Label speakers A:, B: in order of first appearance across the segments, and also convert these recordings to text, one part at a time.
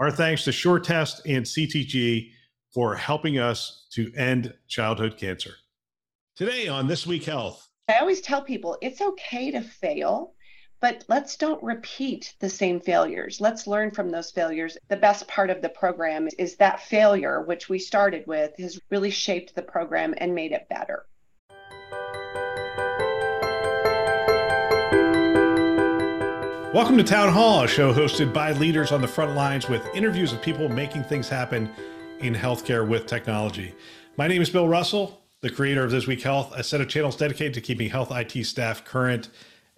A: Our thanks to SureTest and CTG for helping us to end childhood cancer. Today on This Week Health.
B: I always tell people it's okay to fail, but let's don't repeat the same failures. Let's learn from those failures. The best part of the program is that failure, which we started with, has really shaped the program and made it better.
A: Welcome to Town Hall, a show hosted by leaders on the front lines with interviews of people making things happen in healthcare with technology. My name is Bill Russell, the creator of This Week Health, a set of channels dedicated to keeping health IT staff current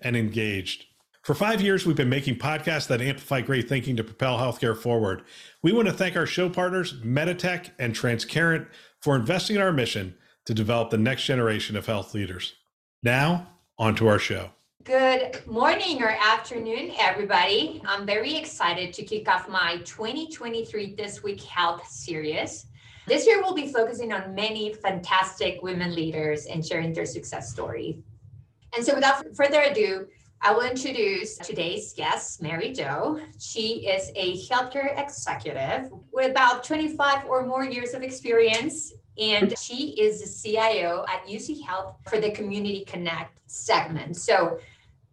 A: and engaged. For five years, we've been making podcasts that amplify great thinking to propel healthcare forward. We want to thank our show partners, Meditech and Transcarent, for investing in our mission to develop the next generation of health leaders. Now, on to our show.
C: Good morning or afternoon, everybody. I'm very excited to kick off my 2023 This Week Health series. This year, we'll be focusing on many fantastic women leaders and sharing their success story. And so, without further ado, I will introduce today's guest, MariJo. She is a healthcare executive with about 25 or more years of experience and she is the CIO at UC Health for the Community Connect segment. So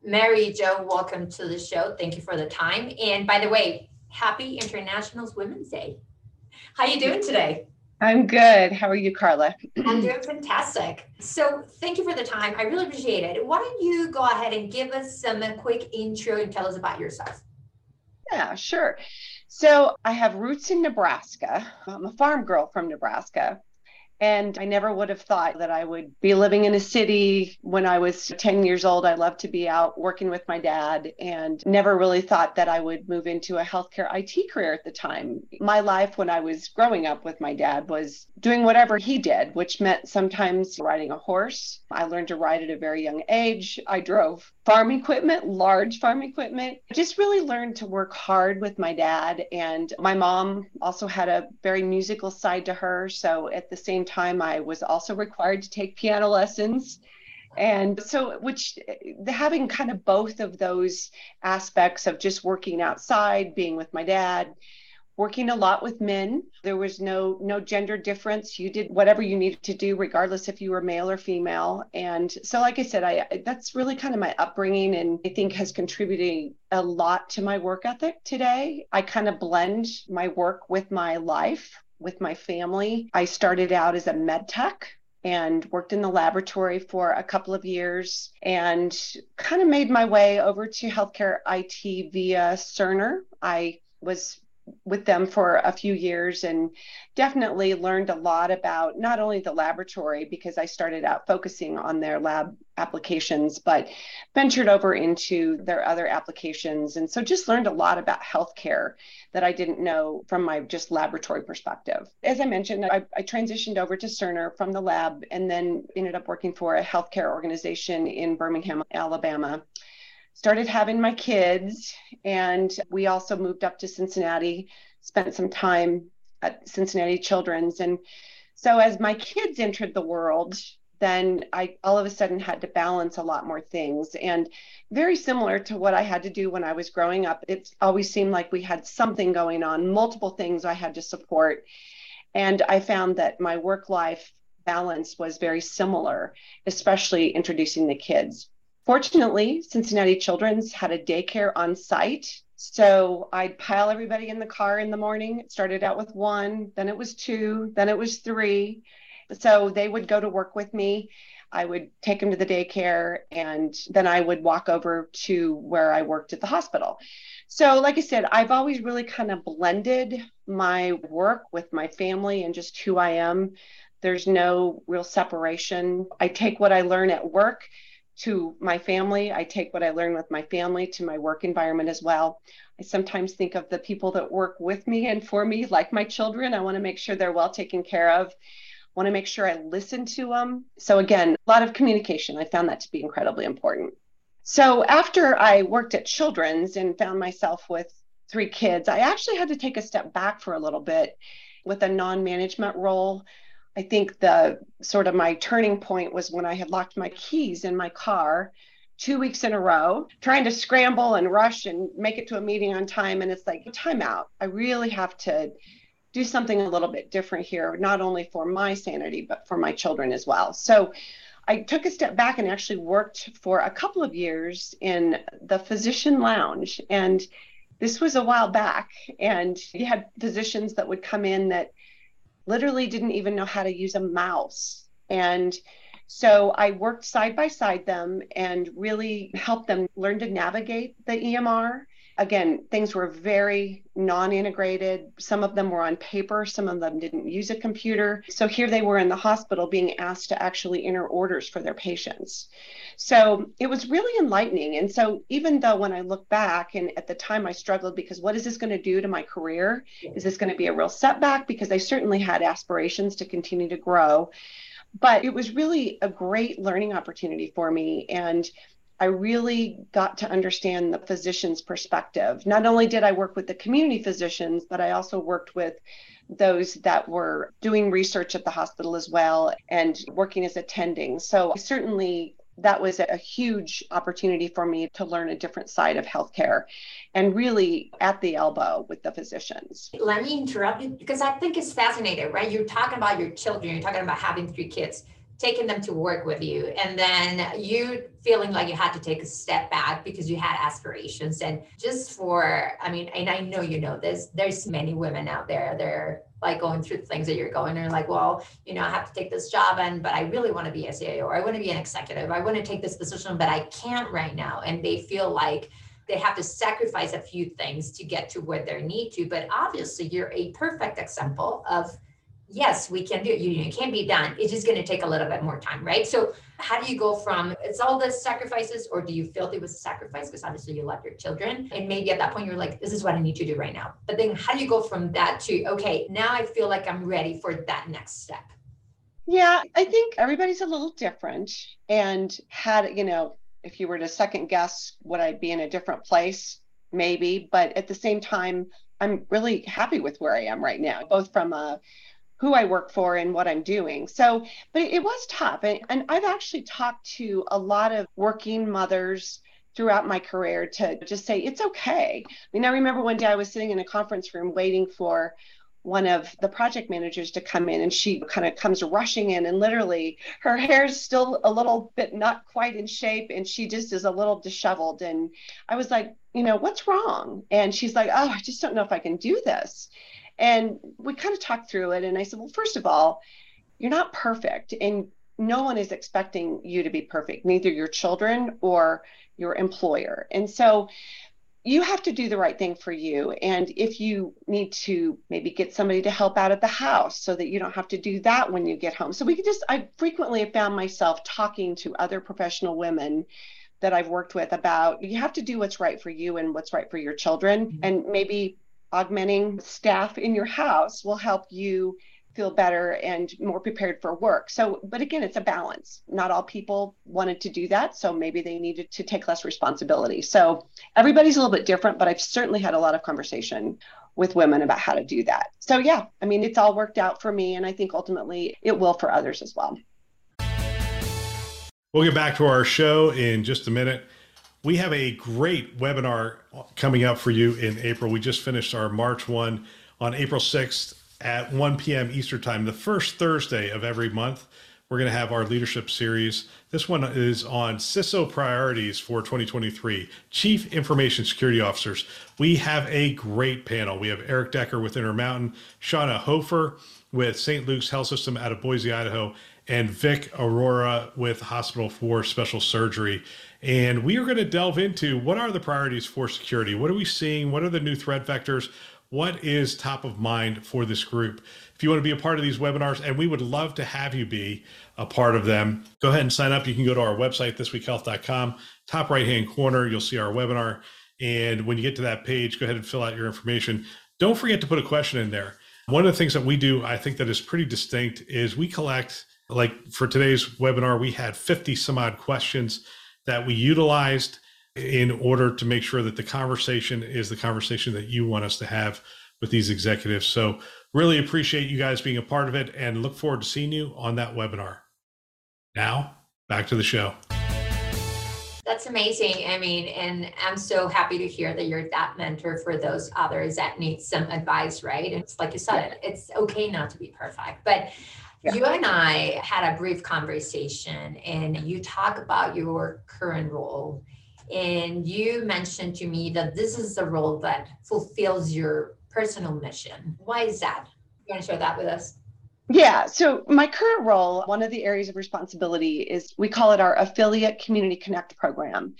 C: MariJo, welcome to the show. Thank you for the time. And by the way, happy International Women's Day. How are you doing today?
B: I'm good. How are you, Karla?
C: I'm doing fantastic. So thank you for the time. I really appreciate it. Why don't you go ahead and give us some quick intro and tell us about yourself?
B: Yeah, sure. So I have roots in Nebraska. I'm a farm girl from Nebraska. And I never would have thought that I would be living in a city when I was 10 years old. I loved to be out working with my dad and never really thought that I would move into a healthcare IT career at the time. My life when I was growing up with my dad was doing whatever he did, which meant sometimes riding a horse. I learned to ride at a very young age. I drove farm equipment, large farm equipment. I just really learned to work hard with my dad. And my mom also had a very musical side to her. So at the same time, I was also required to take piano lessons. And so, which having kind of both of those aspects of just working outside, being with my dad, working a lot with men there was no no gender difference. You did whatever you needed to do regardless if you were male or female. And so like i said i that's really kind of my upbringing and i think has contributed a lot to my work ethic today. I kind of blend my work with my life with my family i started out as a med tech and worked in the laboratory for a couple of years and kind of made my way over to healthcare IT via Cerner. I was with them for a few years and definitely learned a lot about not only the laboratory because I started out focusing on their lab applications, but ventured over into their other applications. And so just learned a lot about healthcare that I didn't know from my just laboratory perspective. As I mentioned, I, I transitioned over to Cerner from the lab and then ended up working for a healthcare organization in Birmingham, Alabama started having my kids and we also moved up to cincinnati spent some time at cincinnati children's. And so as my kids entered the world then i all of a sudden had to balance a lot more things. And very similar to what i had to do when i was growing up it always seemed like we had something going on multiple things i had to support. And i found that my work life balance was very similar especially introducing the kids Fortunately, Cincinnati Children's had a daycare on site. So I'd pile everybody in the car in the morning. It started out with one, then it was two, then it was three. So they would go to work with me. I would take them to the daycare and then I would walk over to where I worked at the hospital. So, like I said, I've always really kind of blended my work with my family and just who I am. There's no real separation. I take what I learn at work to my family. I take what I learn with my family to my work environment as well. I sometimes think of the people that work with me and for me, like my children. I want to make sure they're well taken care of. I want to make sure I listen to them. So, again, a lot of communication. I found that to be incredibly important. So, after I worked at Children's and found myself with three kids, I actually had to take a step back for a little bit with a non management role. I think the sort of my turning point was when I had locked my keys in my car two weeks in a row, trying to scramble and rush and make it to a meeting on time. And it's like, time out. I really have to do something a little bit different here, not only for my sanity, but for my children as well. So I took a step back and actually worked for a couple of years in the physician lounge. And this was a while back. And you had physicians that would come in that literally didn't even know how to use a mouse. And so I worked side by side them and really helped them learn to navigate the EMR. Again, things were very non integrated. Some of them were on paper, some of them didn't use a computer. So here they were in the hospital being asked to actually enter orders for their patients. So it was really enlightening. And so even though when I look back and at the time I struggled because what is this going to do to my career? Is this going to be a real setback? Because I certainly had aspirations to continue to grow but it was really a great learning opportunity for me. And I really got to understand the physician's perspective. Not only did I work with the community physicians, but I also worked with those that were doing research at the hospital as well and working as attending. So certainly that was a huge opportunity for me to learn a different side of healthcare and really at the elbow with the physicians.
C: Let me interrupt you because I think it's fascinating, right? You're talking about your children, you're talking about having three kids, taking them to work with you, and then you feeling like you had to take a step back because you had aspirations. And just for, I mean, and I know you know this, there's many women out there, they're like going through the things that you're going and like, well, you know, I have to take this job and but I really want to be a ceo or I want to be an executive. I want to take this position, but I can't right now. And they feel like they have to sacrifice a few things to get to where they need to. But obviously, you're a perfect example of yes, we can do it. You, you can be done. It's just going to take a little bit more time, right? So, how do you go from it's all the sacrifices, or do you feel it was a sacrifice because obviously you love your children, and maybe at that point you're like, this is what I need to do right now. But then, how do you go from that to okay, now I feel like I'm ready for that next step?
B: Yeah, I think everybody's a little different, and had you know, if you were to second guess, would I be in a different place? Maybe, but at the same time, I'm really happy with where I am right now, both from a who I work for and what I'm doing. So, but it, was tough. And, and I've actually talked to a lot of working mothers throughout my career to just say it's okay. I mean, I remember one day I was sitting in a conference room waiting for one of the project managers to come in and she kind of comes rushing in and literally her hair's still a little bit not quite in shape and she just is a little disheveled and I was like, you know, what's wrong? And she's like, "Oh, I just don't know if I can do this." And we kind of talked through it. And I said, well, first of all, you're not perfect. And no one is expecting you to be perfect, neither your children or your employer. And so you have to do the right thing for you. And if you need to maybe get somebody to help out at the house so that you don't have to do that when you get home. So we could just, I frequently have found myself talking to other professional women that I've worked with about you have to do what's right for you and what's right for your children. Mm-hmm. And maybe augmenting staff in your house will help you feel better and more prepared for work. So, but again, it's a balance. Not all people wanted to do that. So maybe they needed to take less responsibility. So everybody's a little bit different, but I've certainly had a lot of conversation with women about how to do that. So, yeah, I mean, it's all worked out for me. And I think ultimately it will for others as well.
A: We'll get back to our show in just a minute. We have a great webinar coming up for you in April. We just finished our March one on April 6th at 1 p.m. Eastern Time, the first Thursday of every month. We're going to have our leadership series. This one is on CISO priorities for 2023, Chief Information Security Officers. We have a great panel. We have Erik Decker with Intermountain, Shauna Hofer with St. Luke's Health System out of Boise, Idaho, and Vic Arora with Hospital for Special Surgery. And we are going to delve into what are the priorities for security? What are we seeing? What are the new threat vectors? What is top of mind for this group? If you want to be a part of these webinars, and we would love to have you be a part of them, go ahead and sign up. You can go to our website, thisweekhealth.com, top right hand corner, you'll see our webinar. And when you get to that page, go ahead and fill out your information. Don't forget to put a question in there. One of the things that we do, I think that is pretty distinct, is we collect, like for today's webinar, we had 50 some odd questions that we utilized in order to make sure that the conversation is the conversation that you want us to have with these executives. So, really appreciate you guys being a part of it and look forward to seeing you on that webinar. Now, back to the show.
C: That's amazing. I mean, and I'm so happy to hear that you're that mentor for those others that need some advice, right? And it's like you said, it's okay not to be perfect. But yeah. you and I had a brief conversation, and you talk about your current role. And you mentioned to me that this is the role that fulfills your personal mission. Why is that? You want to share that with us?
B: Yeah. So, my current role, one of the areas of responsibility is we call it our Affiliate Community Connect program.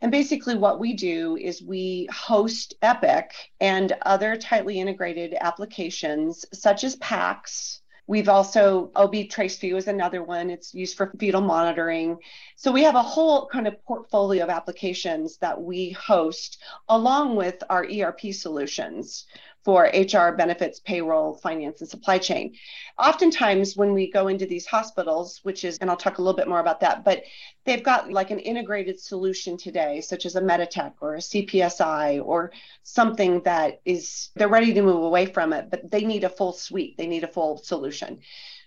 B: And basically, what we do is we host Epic and other tightly integrated applications such as PACS. We've also, OB TraceVue is another one. It's used for fetal monitoring. So we have a whole kind of portfolio of applications that we host along with our ERP solutions for HR, benefits, payroll, finance, and supply chain. Oftentimes, when we go into these hospitals, which is, and I'll talk a little bit more about that, but they've got like an integrated solution today, such as a Meditech or a CPSI or something that is, they're ready to move away from it, but they need a full suite, they need a full solution.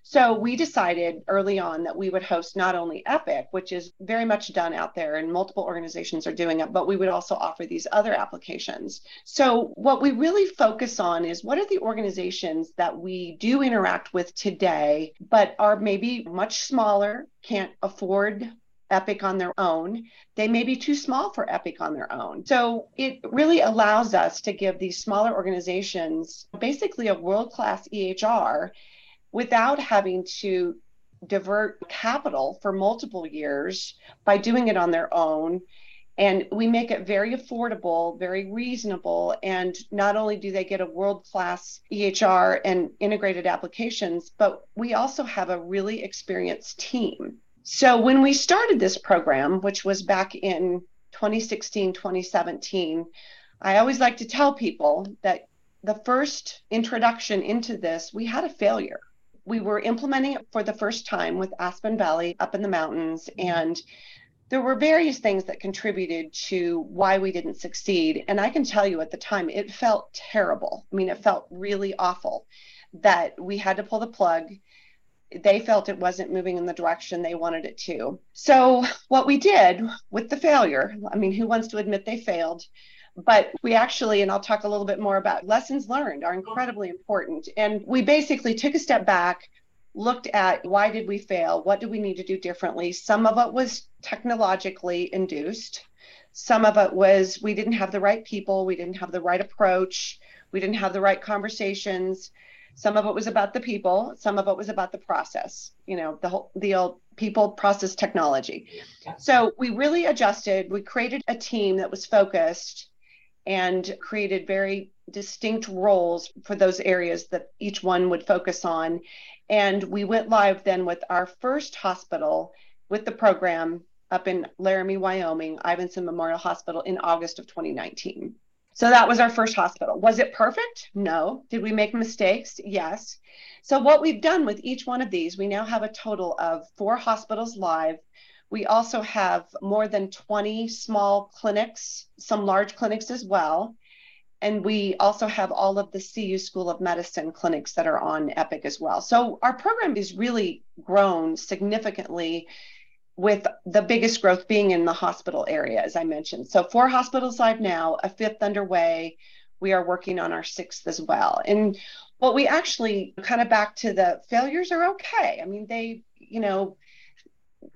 B: So we decided early on that we would host not only Epic, which is very much done out there and multiple organizations are doing it, but we would also offer these other applications. So what we really focus on is what are the organizations that we do interact with today, but are maybe much smaller, can't afford Epic on their own. They may be too small for Epic on their own. So it really allows us to give these smaller organizations basically a world class EHR without having to divert capital for multiple years by doing it on their own. And we make it very affordable, very reasonable. And not only do they get a world class EHR and integrated applications, but we also have a really experienced team. So when we started this program, which was back in 2016, 2017, I always like to tell people that the first introduction into this, we had a failure we were implementing it for the first time with Aspen Valley up in the mountains. Mm-hmm. And there were various things that contributed to why we didn't succeed. And I can tell you at the time, it felt terrible. I mean, it felt really awful that we had to pull the plug. They felt it wasn't moving in the direction they wanted it to. So, what we did with the failure, I mean, who wants to admit they failed? But we actually and i'll talk a little bit more about lessons learned are incredibly important. And we basically took a step back looked at why did we fail? What do we need to do differently? Some of it was technologically induced. Some of it was we didn't have the right people. We didn't have the right approach. We didn't have the right conversations. Some of it was about the people. Some of it was about the process you know the whole the old people process technology. So we really adjusted. We created a team that was focused and created very distinct roles for those areas that each one would focus on. And we went live then with our first hospital with the program up in Laramie, Wyoming, Ivinson Memorial Hospital in August of 2019. So that was our first hospital. Was it perfect? No. Did we make mistakes? Yes. So, what we've done with each one of these, we now have a total of four hospitals live we also have more than 20 small clinics, some large clinics as well. And we also have all of the CU School of Medicine clinics that are on Epic as well. So our program is really grown significantly with the biggest growth being in the hospital area, as I mentioned. So four hospitals live now, a fifth underway. We are working on our sixth as well. And what we actually kind of back to the failures are okay. I mean, they, you know,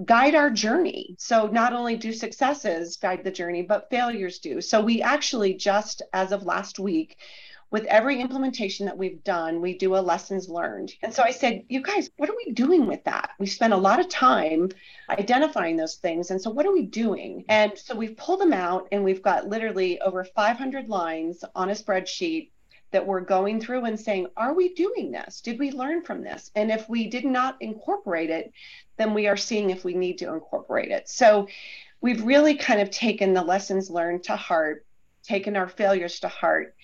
B: guide our journey. So not only do successes guide the journey, but failures do. So we actually just as of last week, with every implementation that we've done, we do a lessons learned. And so I said, you guys, what are we doing with that? We spent a lot of time identifying those things. And so what are we doing? And so we've pulled them out and we've got literally over 500 lines on a spreadsheet that we're going through and saying, are we doing this? Did we learn from this? And if we did not incorporate it, then we are seeing if we need to incorporate it. So we've really kind of taken the lessons learned to heart taken our failures to heart.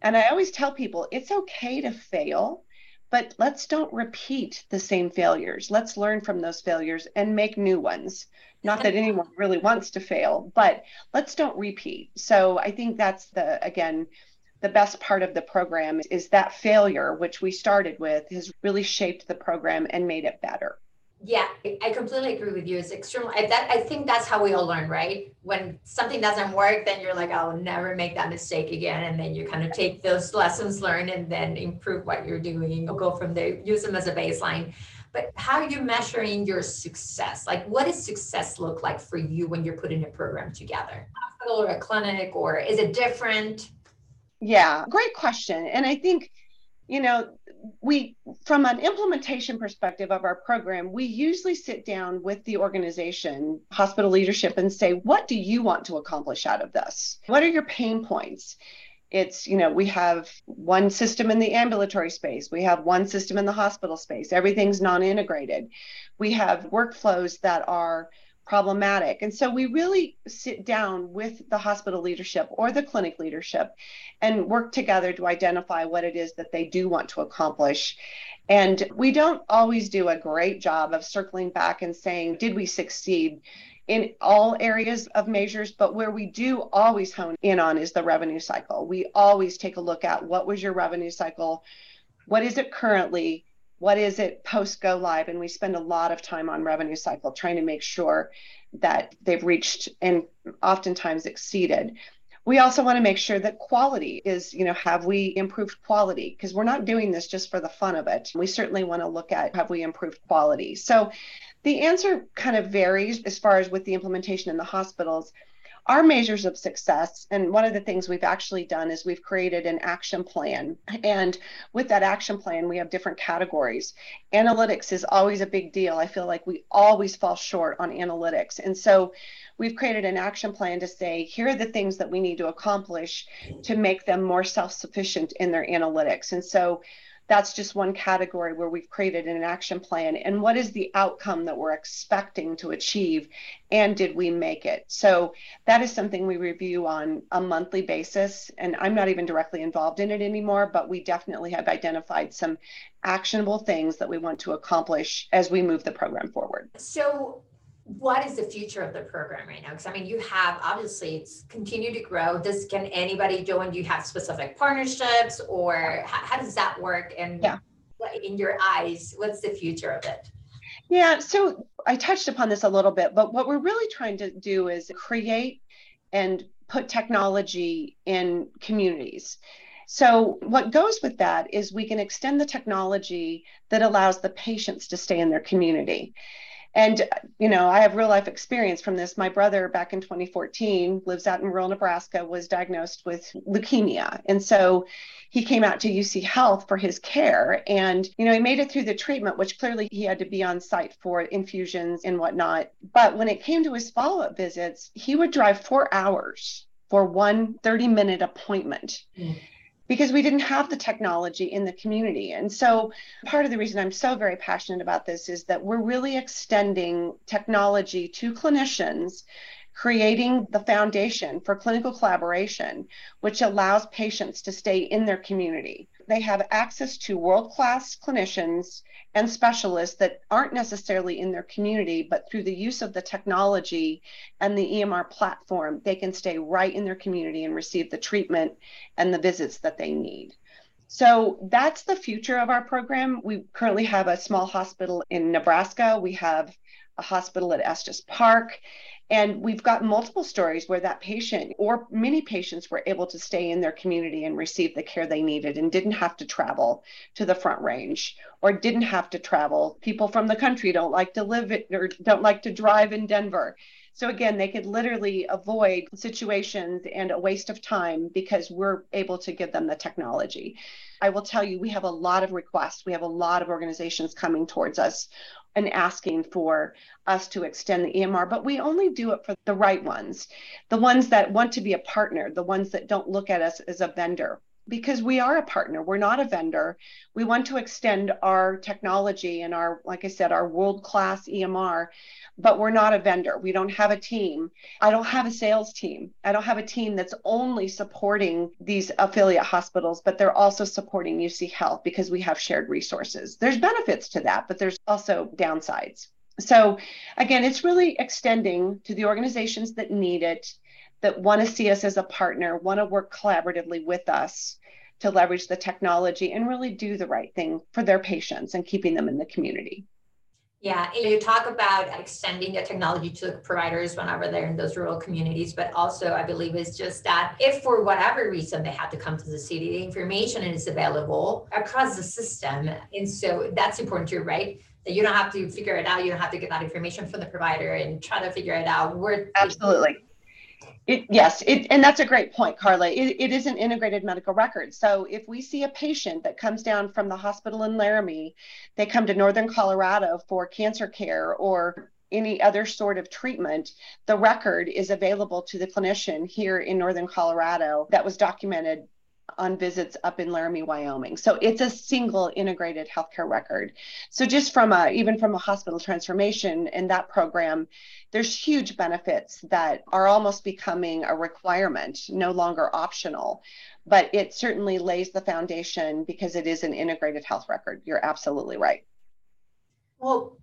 B: And I always tell people it's okay to fail, but let's don't repeat the same failures. Let's learn from those failures and make new ones. Not that anyone really wants to fail, but let's don't repeat. So I think that's the, again, the best part of the program is that failure, which we started with, has really shaped the program and made it better.
C: Yeah, I completely agree with you. It's extremely I, that I think that's how we all learn, right? When something doesn't work, then you're like, I'll never make that mistake again. And then you kind of take those lessons learned and then improve what you're doing. You'll go from there, use them as a baseline. But how are you measuring your success? Like what does success look like for you when you're putting a program together? Hospital or a clinic, or is it different?
B: Yeah, great question. And I think you know, we, from an implementation perspective of our program, we usually sit down with the organization, hospital leadership, and say, what do you want to accomplish out of this? What are your pain points? It's, you know, we have one system in the ambulatory space, we have one system in the hospital space, everything's non integrated. We have workflows that are problematic. And so we really sit down with the hospital leadership or the clinic leadership and work together to identify what it is that they do want to accomplish. And we don't always do a great job of circling back and saying, did we succeed? in all areas of measures, but where we do always hone in on is the revenue cycle. We always take a look at what was your revenue cycle? What is it currently? What is it post go live? And we spend a lot of time on revenue cycle trying to make sure that they've reached and oftentimes exceeded. We also want to make sure that quality is you know have we improved quality? Because we're not doing this just for the fun of it. We certainly want to look at have we improved quality? So the answer kind of varies as far as with the implementation in the hospitals our measures of success. And one of the things we've actually done is we've created an action plan. And with that action plan, we have different categories. Analytics is always a big deal. I feel like we always fall short on analytics. And so we've created an action plan to say, here are the things that we need to accomplish to make them more self sufficient in their analytics. And so that's just one category where we've created an action plan. And what is the outcome that we're expecting to achieve? And did we make it? So that is something we review on a monthly basis. And i'm not even directly involved in it anymore but we definitely have identified some actionable things that we want to accomplish as we move the program forward.
C: So what is the future of the program right now? Because I mean, you have obviously it's continued to grow. Does can anybody join? Do you have specific partnerships, or how, how does that work? And yeah. in your eyes, what's the future of it?
B: Yeah, so I touched upon this a little bit, but what we're really trying to do is create and put technology in communities. So, what goes with that is we can extend the technology that allows the patients to stay in their community. And, you know, I have real life experience from this. My brother, back in 2014, lives out in rural Nebraska, was diagnosed with leukemia. And so he came out to UC Health for his care. And, you know, he made it through the treatment, which clearly he had to be on site for infusions and whatnot. But when it came to his follow up visits, he would drive four hours for one 30 minute appointment. Mm because we didn't have the technology in the community. And so, part of the reason I'm so very passionate about this is that we're really extending technology to clinicians, creating the foundation for clinical collaboration, which allows patients to stay in their community. They have access to world class clinicians and specialists that aren't necessarily in their community, but through the use of the technology and the EMR platform, they can stay right in their community and receive the treatment and the visits that they need. So that's the future of our program. We currently have a small hospital in Nebraska. We have a hospital at Estes Park. And we've got multiple stories where that patient or many patients were able to stay in their community and receive the care they needed and didn't have to travel to the front range or didn't have to travel. People from the country don't like to live it or don't like to drive in Denver. So again, they could literally avoid situations and a waste of time because we're able to give them the technology. I will tell you, we have a lot of requests. We have a lot of organizations coming towards us and asking for us to extend the EMR, but we only do it for the right ones, the ones that want to be a partner, the ones that don't look at us as a vendor. Because we are a partner. We're not a vendor. We want to extend our technology and our, like I said, our world class EMR, but we're not a vendor. We don't have a team. I don't have a sales team. I don't have a team that's only supporting these affiliate hospitals, but they're also supporting UC Health because we have shared resources. There's benefits to that, but there's also downsides. So, again, it's really extending to the organizations that need it that want to see us as a partner, want to work collaboratively with us to leverage the technology and really do the right thing for their patients and keeping them in the community.
C: Yeah, you talk about extending the technology to providers whenever they're in those rural communities, but also I believe it's just that if for whatever reason they have to come to the city, the information is available across the system. And so that's important too, right? That you don't have to figure it out. You don't have to get that information from the provider and try to figure it out.
B: Where Absolutely it, yes, it, and that's a great point, Karla. It, it is an integrated medical record. So if we see a patient that comes down from the hospital in Laramie, they come to Northern Colorado for cancer care or any other sort of treatment, the record is available to the clinician here in Northern Colorado that was documented on visits up in Laramie, Wyoming. So it's a single integrated healthcare record. So just from a even from a hospital transformation in that program, there's huge benefits that are almost becoming a requirement, no longer optional. But it certainly lays the foundation because it is an integrated health record. You're absolutely right.
C: Well,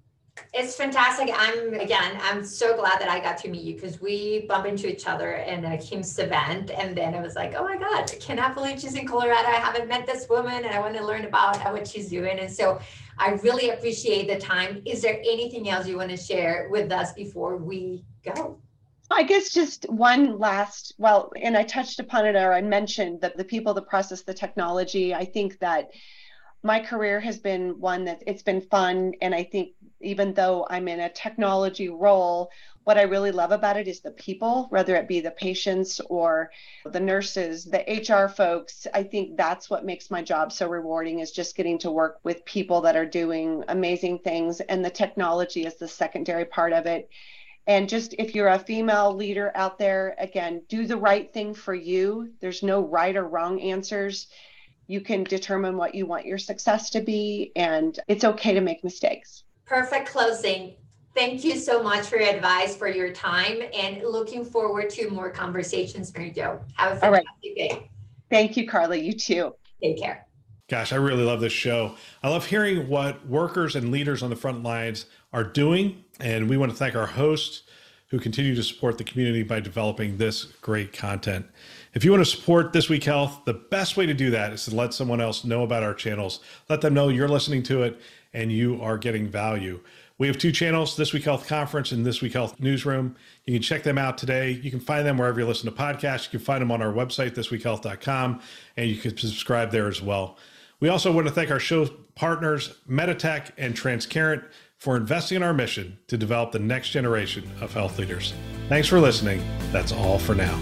C: it's fantastic. I'm again, I'm so glad that I got to meet you because we bump into each other in a HIMSS event. And then I was like, oh my God, I cannot believe she's in Colorado. I haven't met this woman and I want to learn about what she's doing. And so I really appreciate the time. Is there anything else you want to share with us before we go?
B: I guess just one last, well, and I touched upon it or I mentioned that the people the process the technology, I think that my career has been one that it's been fun and i think even though i'm in a technology role what i really love about it is the people whether it be the patients or the nurses the hr folks. I think that's what makes my job so rewarding is just getting to work with people that are doing amazing things and the technology is the secondary part of it. And just if you're a female leader out there again do the right thing for you. There's no right or wrong answers. You can determine what you want your success to be, and it's okay to make mistakes.
C: Perfect closing. Thank you so much for your advice, for your time, and looking forward to more conversations, MariJo. Have a fantastic right. day.
B: Thank you, Karla. You too.
C: Take care.
A: Gosh, I really love this show. I love hearing what workers and leaders on the front lines are doing. And we want to thank our hosts who continue to support the community by developing this great content. If you want to support This Week Health, the best way to do that is to let someone else know about our channels. Let them know you're listening to it and you are getting value. We have two channels, This Week Health Conference and This Week Health Newsroom. You can check them out today. You can find them wherever you listen to podcasts. You can find them on our website, thisweekhealth.com, and you can subscribe there as well. We also want to thank our show partners, Meditech and Transcarent, for investing in our mission to develop the next generation of health leaders. Thanks for listening. That's all for now.